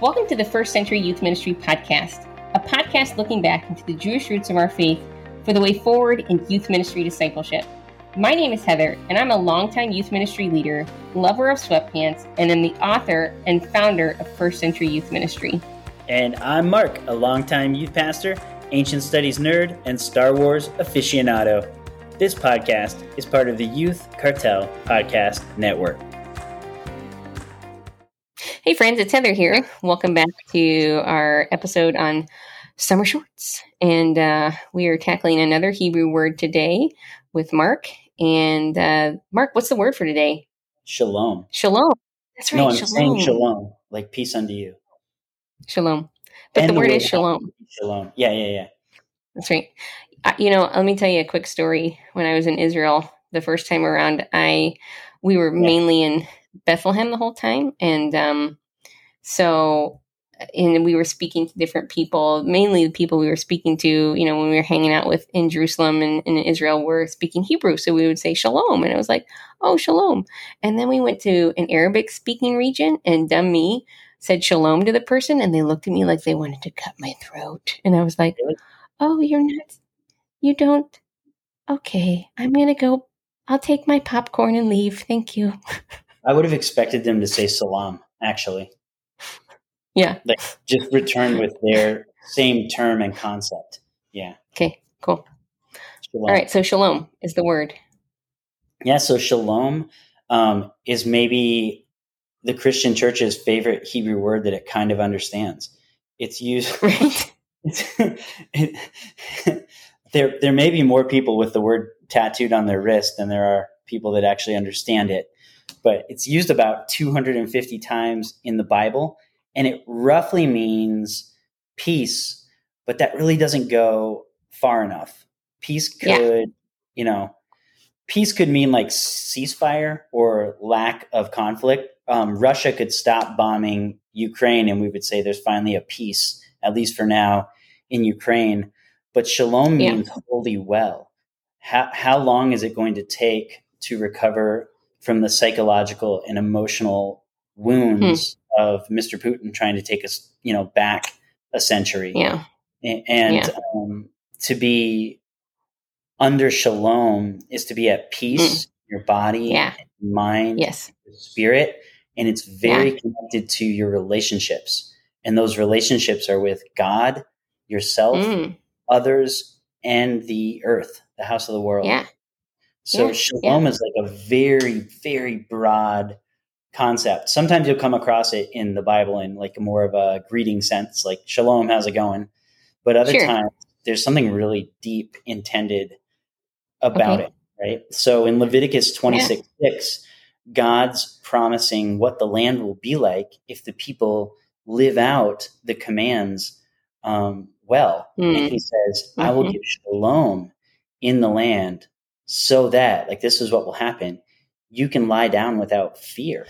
Welcome to the First Century Youth Ministry Podcast, a podcast looking back into the Jewish roots of our faith for the way forward in youth ministry discipleship. My name is Heather, and I'm a longtime youth ministry leader, lover of sweatpants, and am the author and founder of First Century Youth Ministry. And I'm Mark, a longtime youth pastor, ancient studies nerd, and Star Wars aficionado. This podcast is part of the Youth Cartel Podcast Network. Hey, friends, it's Heather here. Welcome back to our episode on summer shorts. And uh, we are tackling another Hebrew word today with Mark. And uh, Mark, what's the word for today? Shalom. Shalom. That's right. No, I'm shalom. saying shalom, like peace unto you. Shalom. But And the word word is shalom. Shalom. Yeah, yeah, yeah. That's right. I, you know, let me tell you a quick story. When I was in Israel the first time around, I we were mainly in Bethlehem the whole time, and um, so and we were speaking to different people. Mainly, the people we were speaking to, you know, when we were hanging out with in Jerusalem and in Israel, were speaking Hebrew. So we would say shalom, and it was like, oh, shalom. And then we went to an Arabic speaking region, and dumb me said shalom to the person, and they looked at me like they wanted to cut my throat, and I was like, oh, you're not, you don't. Okay, I'm gonna go. I'll take my popcorn and leave. Thank you. I would have expected them to say salam, actually. Yeah. Like just return with their same term and concept. Yeah. Okay. Cool. Shalom. All right. So shalom is the word. Yeah, so shalom um, is maybe the Christian church's favorite Hebrew word that it kind of understands. It's used. Right. it, there, there may be more people with the word tattooed on their wrist than there are people that actually understand it. But it's used about 250 times in the Bible, and it roughly means peace, but that really doesn't go far enough. Peace could, Yeah. you know, peace could mean like ceasefire or lack of conflict. Um, Russia could stop bombing Ukraine, and we would say there's finally a peace, at least for now, in Ukraine. But shalom Yeah. means holy well. How, how long is it going to take to recover from the psychological and emotional wounds Hmm. Of Mr. Putin trying to take us, you know, back a century? Yeah. And Yeah. um, to be under shalom is to be at peace in your body. Yeah. mind Yes. spirit and it's very connected to your relationships and those relationships are with god yourself Mm. others and the earth the house of the world Yeah. so Yeah, shalom is like a very very broad concept sometimes you'll come across it in the bible in like more of a greeting sense like shalom how's it going but other Sure. times there's something really deep intended about Okay. it right so in leviticus 26 6 god's promising what the land will be like if the people live out the commands um, well Mm. and he says i will Mhm. give shalom in the land so that like this is what will happen you can lie down without fear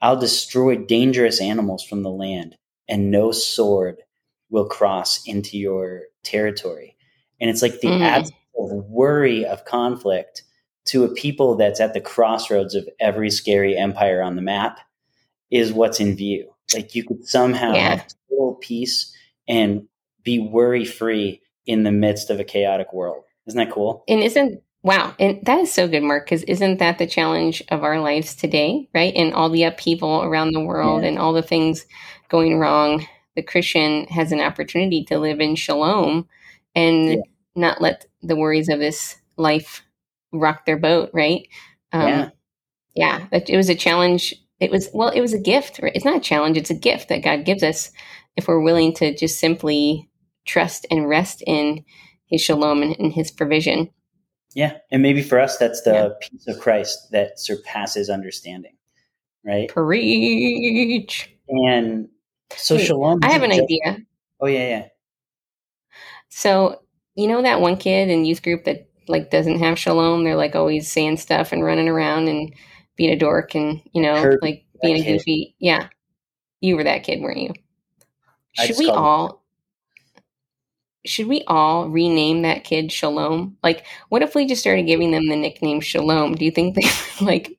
i'll destroy dangerous animals from the land and no sword will cross into your territory and it's like the Mm. absence of worry of conflict to a people that's at the crossroads of every scary empire on the map is what's in view like you could somehow Yeah. have total peace and be worry free in the midst of a chaotic world isn't that cool And isn't wow, and that is so good, Mark, because isn't that the challenge of our lives today, right? And all the upheaval around the world Yeah. and all the things going wrong, the Christian has an opportunity to live in shalom and Yeah. not let the worries of this life rock their boat, right? Um, Yeah. yeah, that- it was a challenge. It was well, it was a gift. Right? It's not a challenge; it's a gift that God gives us if we're willing to just simply trust and rest in His shalom and, and His provision. Yeah. And maybe for us, that's the Yeah. peace of Christ that surpasses understanding, right? Preach. And so Hey, shalom. I have an just- idea. Oh, yeah, yeah. So you know that one kid in youth group that like doesn't have shalom. They're like always saying stuff and running around and being a dork and you know Heard like being a kid. goofy. Yeah, you were that kid, weren't you? Should we all? Should we all rename that kid Shalom? Like, what if we just started giving them the nickname Shalom? Do you think they like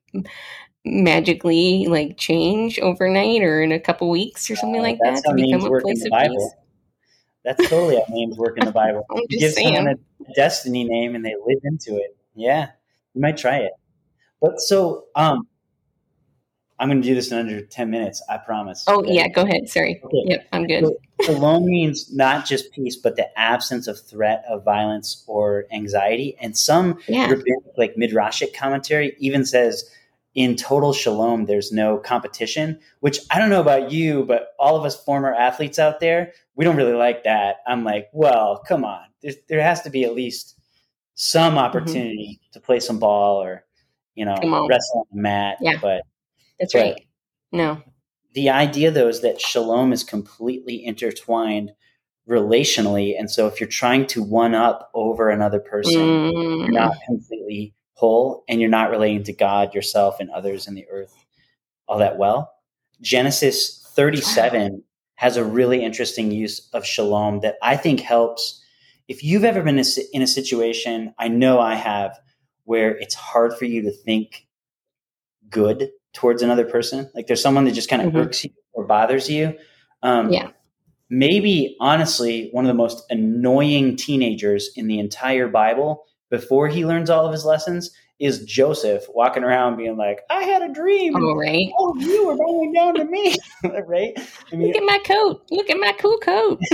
magically like change overnight or in a couple weeks or something uh, like that to become a place of Bible. peace. That's totally how names work in the Bible. you give saying. someone a destiny name and they live into it. Yeah, you might try it. But so, um, I'm going to do this in under 10 minutes. I promise. Oh, okay. yeah. Go ahead. Sorry. Okay. Yep. I'm good. So, shalom means not just peace, but the absence of threat of violence or anxiety. And some yeah. rabbinic, like midrashic commentary even says in total shalom, there's no competition, which I don't know about you, but all of us former athletes out there, we don't really like that. I'm like, well, come on. There's, there has to be at least some mm-hmm. opportunity mm-hmm. to play some ball or, you know, wrestle on the mat. Yeah. But that's but right. No. The idea, though, is that shalom is completely intertwined relationally. And so if you're trying to one up over another person, mm. you're not completely whole and you're not relating to God, yourself, and others in the earth all that well. Genesis 37 has a really interesting use of shalom that I think helps. If you've ever been in a situation, I know I have, where it's hard for you to think good towards another person. Like there's someone that just kind of mm-hmm. irks you or bothers you. Um, yeah. Maybe honestly, one of the most annoying teenagers in the entire Bible before he learns all of his lessons is Joseph walking around being like, I had a dream. Oh, right. Oh, you were bowing down to me. right? I mean, Look at my coat. Look at my cool coat.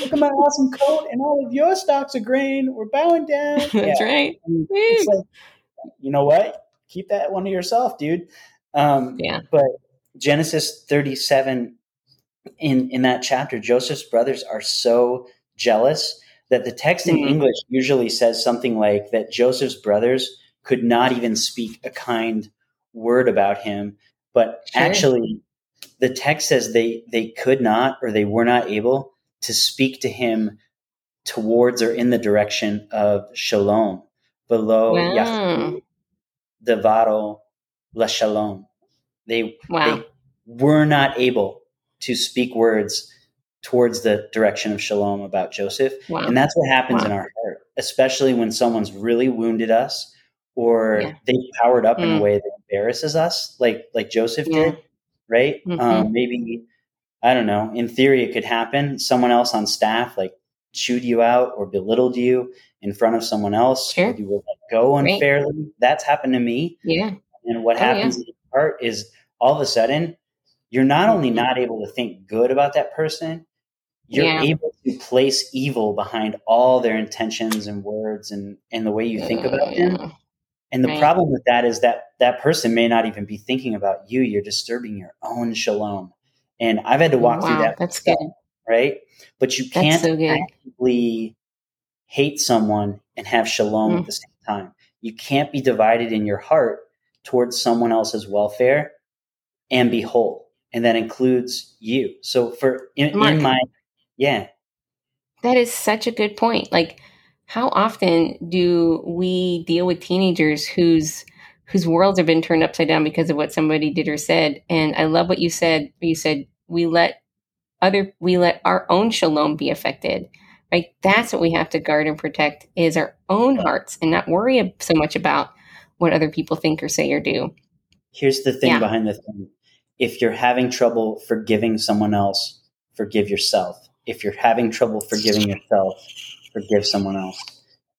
Look at my awesome coat and all of your stalks of grain. We're bowing down. That's yeah. right. it's like, you know what? keep that one to yourself, dude. Um, yeah. But Genesis 37, in, in that chapter, Joseph's brothers are so jealous that the text in mm-hmm. English usually says something like that Joseph's brothers could not even speak a kind word about him. But sure. actually, the text says they, they could not or they were not able to speak to him towards or in the direction of shalom below wow. Devaro La Shalom. They, wow. they were not able to speak words towards the direction of shalom about Joseph. Wow. And that's what happens wow. in our heart, especially when someone's really wounded us or yeah. they powered up mm. in a mm. way that embarrasses us, like like Joseph yeah. did, right? Mm-hmm. Um, maybe I don't know. In theory, it could happen. Someone else on staff like chewed you out or belittled you in front of someone else, sure. you will let go unfairly. Right. That's happened to me. Yeah. And what oh, happens yeah. in your heart is all of a sudden you're not only mm-hmm. not able to think good about that person, you're yeah. able to place evil behind all their intentions and words and, and the way you think about them. And the right. problem with that is that that person may not even be thinking about you. You're disturbing your own shalom. And I've had to walk wow, through that. That's good. Right. But you can't so actively hate someone and have shalom mm. at the same time. You can't be divided in your heart towards someone else's welfare and be whole. And that includes you. So for in, Mark, in my yeah. That is such a good point. Like how often do we deal with teenagers whose whose worlds have been turned upside down because of what somebody did or said? And I love what you said. You said we let other we let our own shalom be affected right? That's what we have to guard and protect is our own hearts and not worry so much about what other people think or say or do. Here's the thing yeah. behind the thing. If you're having trouble forgiving someone else forgive yourself. If you're having trouble forgiving yourself forgive someone else.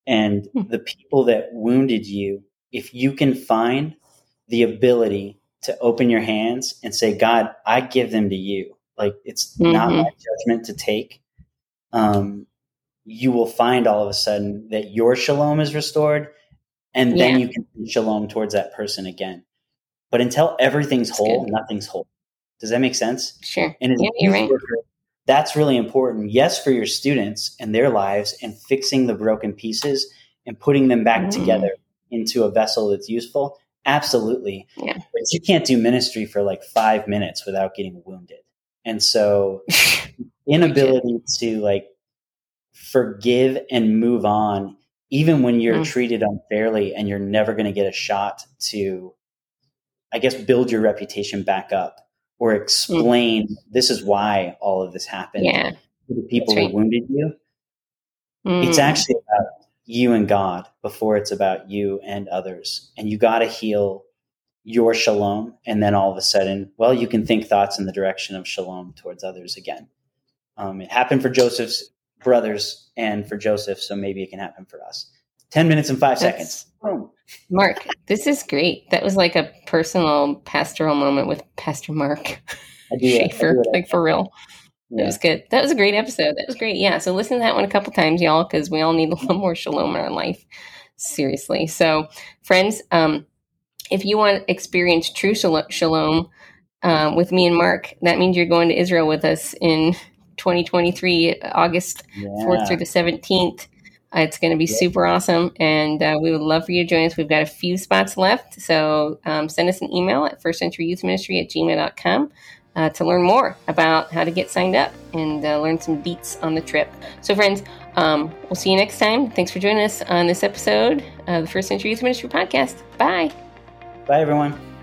And hmm. the people that wounded you if you can find the ability to open your hands and say god i give them to you. Like it's mm-hmm. not my judgment to take. Um, you will find all of a sudden that your shalom is restored and then yeah. you can shalom towards that person again. But until everything's that's whole, good. nothing's whole. Does that make sense? Sure. And yeah, you're right. Worker, that's really important. Yes, for your students and their lives and fixing the broken pieces and putting them back mm. together into a vessel that's useful. Absolutely. Yeah. But you can't do ministry for like five minutes without getting wounded. And so inability to like forgive and move on, even when you're mm. treated unfairly and you're never going to get a shot to, I guess, build your reputation back up or explain mm. this is why all of this happened yeah. to the people right. who wounded you. Mm. It's actually about you and God before it's about you and others. And you got to heal your shalom, and then all of a sudden, well, you can think thoughts in the direction of shalom towards others again. Um, it happened for Joseph's brothers and for Joseph, so maybe it can happen for us. 10 minutes and five That's, seconds. Mark, this is great. That was like a personal pastoral moment with Pastor Mark Schaefer, like for real. Yeah. That was good. That was a great episode. That was great. Yeah. So listen to that one a couple times, y'all, because we all need a little more shalom in our life. Seriously. So, friends, um, if you want to experience true shalom um, with me and Mark, that means you're going to Israel with us in 2023, August yeah. 4th through the 17th. Uh, it's going to be yeah. super awesome, and uh, we would love for you to join us. We've got a few spots left, so um, send us an email at firstcenturyyouthministry at gmail.com uh, to learn more about how to get signed up and uh, learn some beats on the trip. So, friends, um, we'll see you next time. Thanks for joining us on this episode of the First Century Youth Ministry Podcast. Bye. Bye, everyone.